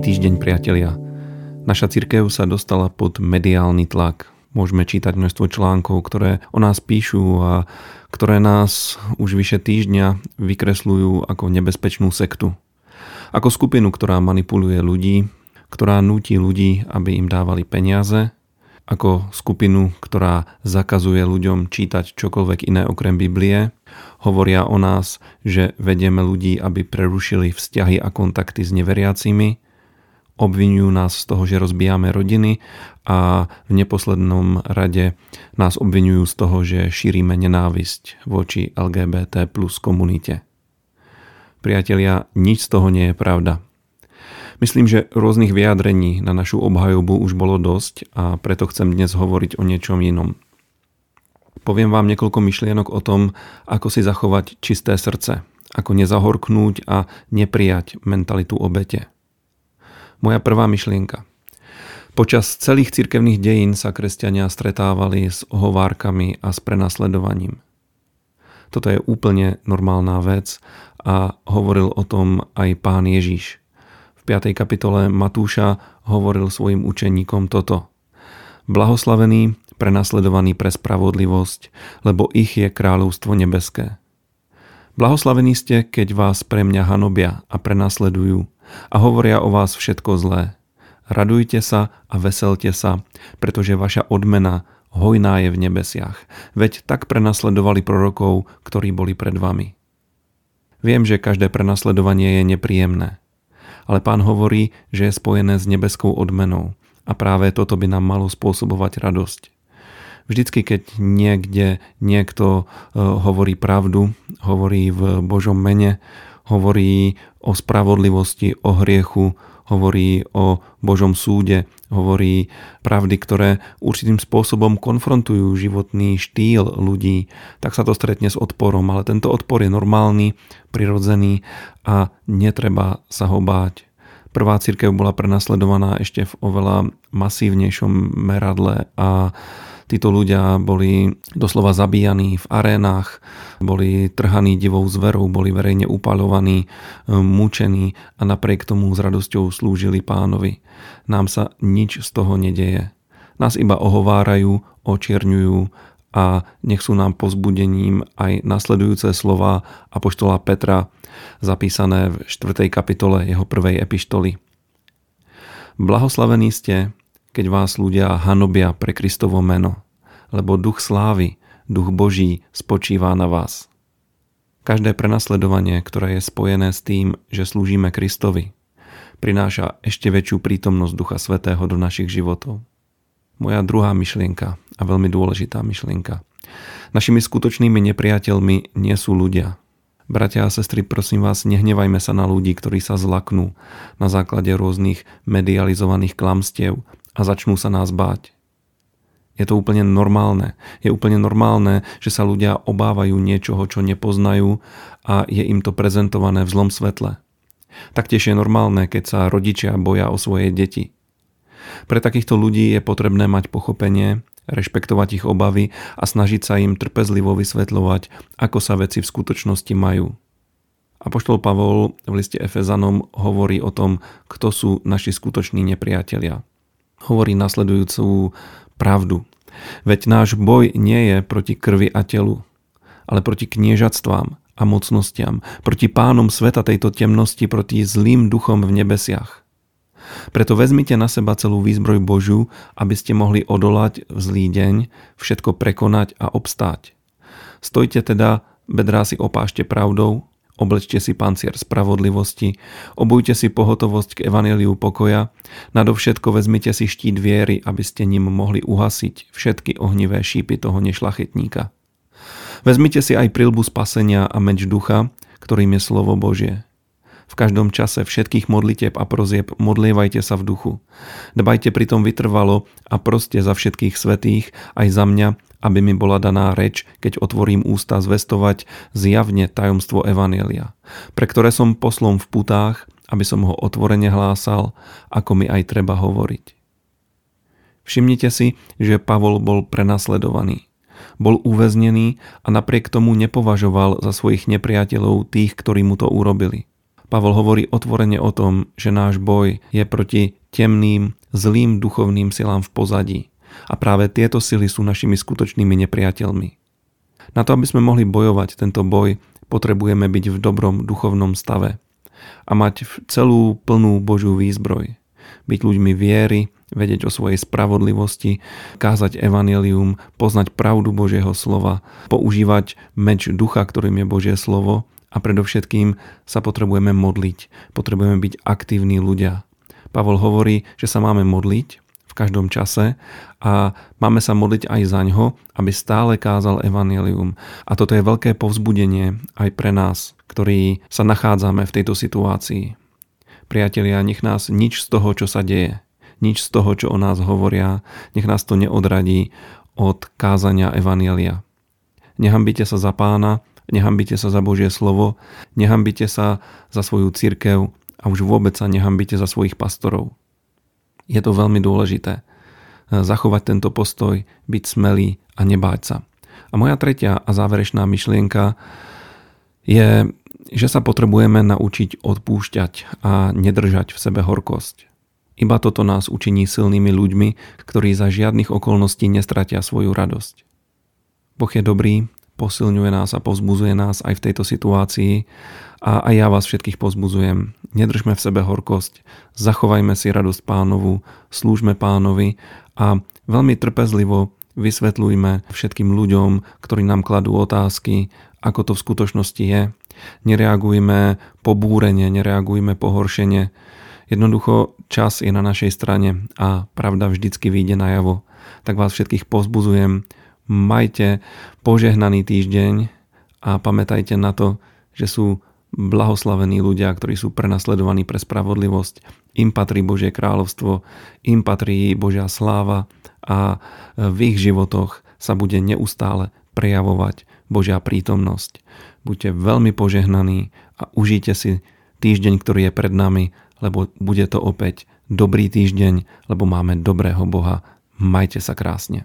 Týždeň, priatelia. Naša cirkev sa dostala pod mediálny tlak. Môžeme čítať množstvo článkov, ktoré o nás píšu a ktoré nás už vyše týždňa vykresľujú ako nebezpečnú sektu. Ako skupinu, ktorá manipuluje ľudí, ktorá núti ľudí, aby im dávali peniaze, ako skupinu, ktorá zakazuje ľuďom čítať čokoľvek iné okrem Biblie, hovoria o nás, že vedieme ľudí, aby prerušili vzťahy a kontakty s neveriacimi, obvinujú nás z toho, že rozbijame rodiny a v neposlednom rade nás obvinujú z toho, že šírime nenávisť voči LGBT plus komunite. Priatelia, nič z toho nie je pravda. Myslím, že rôznych vyjadrení na našu obhajobu už bolo dosť a preto chcem dnes hovoriť o niečom inom. Poviem vám niekoľko myšlienok o tom, ako si zachovať čisté srdce, ako nezahorknúť a neprijať mentalitu obete. Moja prvá myšlienka. Počas celých cirkevných dejín sa kresťania stretávali s ohovárkami a s prenasledovaním. Toto je úplne normálna vec a hovoril o tom aj pán Ježiš. V 5. kapitole Matúša hovoril svojim učeníkom toto. Blahoslavení, prenasledovaní pre spravodlivosť, lebo ich je kráľovstvo nebeské. Blahoslavení ste, keď vás pre mňa hanobia a prenasledujú a hovoria o vás všetko zlé. Radujte sa a veselte sa, pretože vaša odmena hojná je v nebesiach. Veď tak prenasledovali prorokov, ktorí boli pred vami. Viem, že každé prenasledovanie je nepríjemné, ale pán hovorí, že je spojené s nebeskou odmenou a práve toto by nám malo spôsobovať radosť. Vždycky, keď niekde niekto e, hovorí pravdu, hovorí v Božom mene, hovorí o spravodlivosti, o hriechu, hovorí o Božom súde, hovorí pravdy, ktoré určitým spôsobom konfrontujú životný štýl ľudí, tak sa to stretne s odporom. Ale tento odpor je normálny, prirodzený a netreba sa ho báť. Prvá církev bola prenasledovaná ešte v oveľa masívnejšom meradle a Títo ľudia boli doslova zabíjaní v arénach, boli trhaní divou zverou, boli verejne upaľovaní, e, mučení a napriek tomu s radosťou slúžili pánovi. Nám sa nič z toho nedeje. Nás iba ohovárajú, očierňujú a nech sú nám pozbudením aj nasledujúce slova Apoštola Petra zapísané v 4. kapitole jeho prvej epištoly. Blahoslavení ste, keď vás ľudia hanobia pre Kristovo meno, lebo duch slávy, duch Boží spočíva na vás. Každé prenasledovanie, ktoré je spojené s tým, že slúžime Kristovi, prináša ešte väčšiu prítomnosť Ducha Svetého do našich životov. Moja druhá myšlienka a veľmi dôležitá myšlienka. Našimi skutočnými nepriateľmi nie sú ľudia. Bratia a sestry, prosím vás, nehnevajme sa na ľudí, ktorí sa zlaknú na základe rôznych medializovaných klamstiev a začnú sa nás báť. Je to úplne normálne. Je úplne normálne, že sa ľudia obávajú niečoho, čo nepoznajú a je im to prezentované v zlom svetle. Taktiež je normálne, keď sa rodičia boja o svoje deti. Pre takýchto ľudí je potrebné mať pochopenie, rešpektovať ich obavy a snažiť sa im trpezlivo vysvetľovať, ako sa veci v skutočnosti majú. Apoštol Pavol v liste Efezanom hovorí o tom, kto sú naši skutoční nepriatelia hovorí nasledujúcu pravdu. Veď náš boj nie je proti krvi a telu, ale proti kniežatstvám a mocnostiam, proti pánom sveta tejto temnosti, proti zlým duchom v nebesiach. Preto vezmite na seba celú výzbroj Božu, aby ste mohli odolať v zlý deň, všetko prekonať a obstáť. Stojte teda, bedrá si opášte pravdou, Oblečte si pancier spravodlivosti, obujte si pohotovosť k evaneliu pokoja, nadovšetko vezmite si štít viery, aby ste ním mohli uhasiť všetky ohnivé šípy toho nešlachetníka. Vezmite si aj prilbu spasenia a meč ducha, ktorým je slovo Božie. V každom čase všetkých modlitieb a prozieb modlievajte sa v duchu. Dbajte pritom vytrvalo a proste za všetkých svetých, aj za mňa, aby mi bola daná reč, keď otvorím ústa zvestovať zjavne tajomstvo Evanielia, pre ktoré som poslom v putách, aby som ho otvorene hlásal, ako mi aj treba hovoriť. Všimnite si, že Pavol bol prenasledovaný. Bol uväznený a napriek tomu nepovažoval za svojich nepriateľov tých, ktorí mu to urobili. Pavol hovorí otvorene o tom, že náš boj je proti temným, zlým duchovným silám v pozadí. A práve tieto sily sú našimi skutočnými nepriateľmi. Na to, aby sme mohli bojovať tento boj, potrebujeme byť v dobrom duchovnom stave a mať celú plnú Božiu výzbroj. Byť ľuďmi viery, vedieť o svojej spravodlivosti, kázať evanelium, poznať pravdu Božieho slova, používať meč ducha, ktorým je Božie slovo a predovšetkým sa potrebujeme modliť. Potrebujeme byť aktívni ľudia. Pavol hovorí, že sa máme modliť v každom čase a máme sa modliť aj za ňo, aby stále kázal evanelium. A toto je veľké povzbudenie aj pre nás, ktorí sa nachádzame v tejto situácii. Priatelia, nech nás nič z toho, čo sa deje, nič z toho, čo o nás hovoria, nech nás to neodradí od kázania Evanielia. Nehambite sa za pána, nehambite sa za Božie slovo, nehambite sa za svoju církev a už vôbec sa nehambite za svojich pastorov. Je to veľmi dôležité. Zachovať tento postoj, byť smelý a nebáť sa. A moja tretia a záverečná myšlienka je, že sa potrebujeme naučiť odpúšťať a nedržať v sebe horkosť. Iba toto nás učiní silnými ľuďmi, ktorí za žiadnych okolností nestratia svoju radosť. Boh je dobrý, posilňuje nás a pozbuzuje nás aj v tejto situácii a aj ja vás všetkých pozbuzujem. Nedržme v sebe horkosť, zachovajme si radosť pánovu, slúžme pánovi a veľmi trpezlivo vysvetľujme všetkým ľuďom, ktorí nám kladú otázky, ako to v skutočnosti je. Nereagujme pobúrenie, nereagujme pohoršenie, Jednoducho čas je na našej strane a pravda vždycky vyjde najavo. Tak vás všetkých pozbuzujem, majte požehnaný týždeň a pamätajte na to, že sú blahoslavení ľudia, ktorí sú prenasledovaní pre spravodlivosť. Im patrí Božie kráľovstvo, im patrí Božia sláva a v ich životoch sa bude neustále prejavovať Božia prítomnosť. Buďte veľmi požehnaní a užite si týždeň, ktorý je pred nami lebo bude to opäť dobrý týždeň, lebo máme dobrého Boha. Majte sa krásne.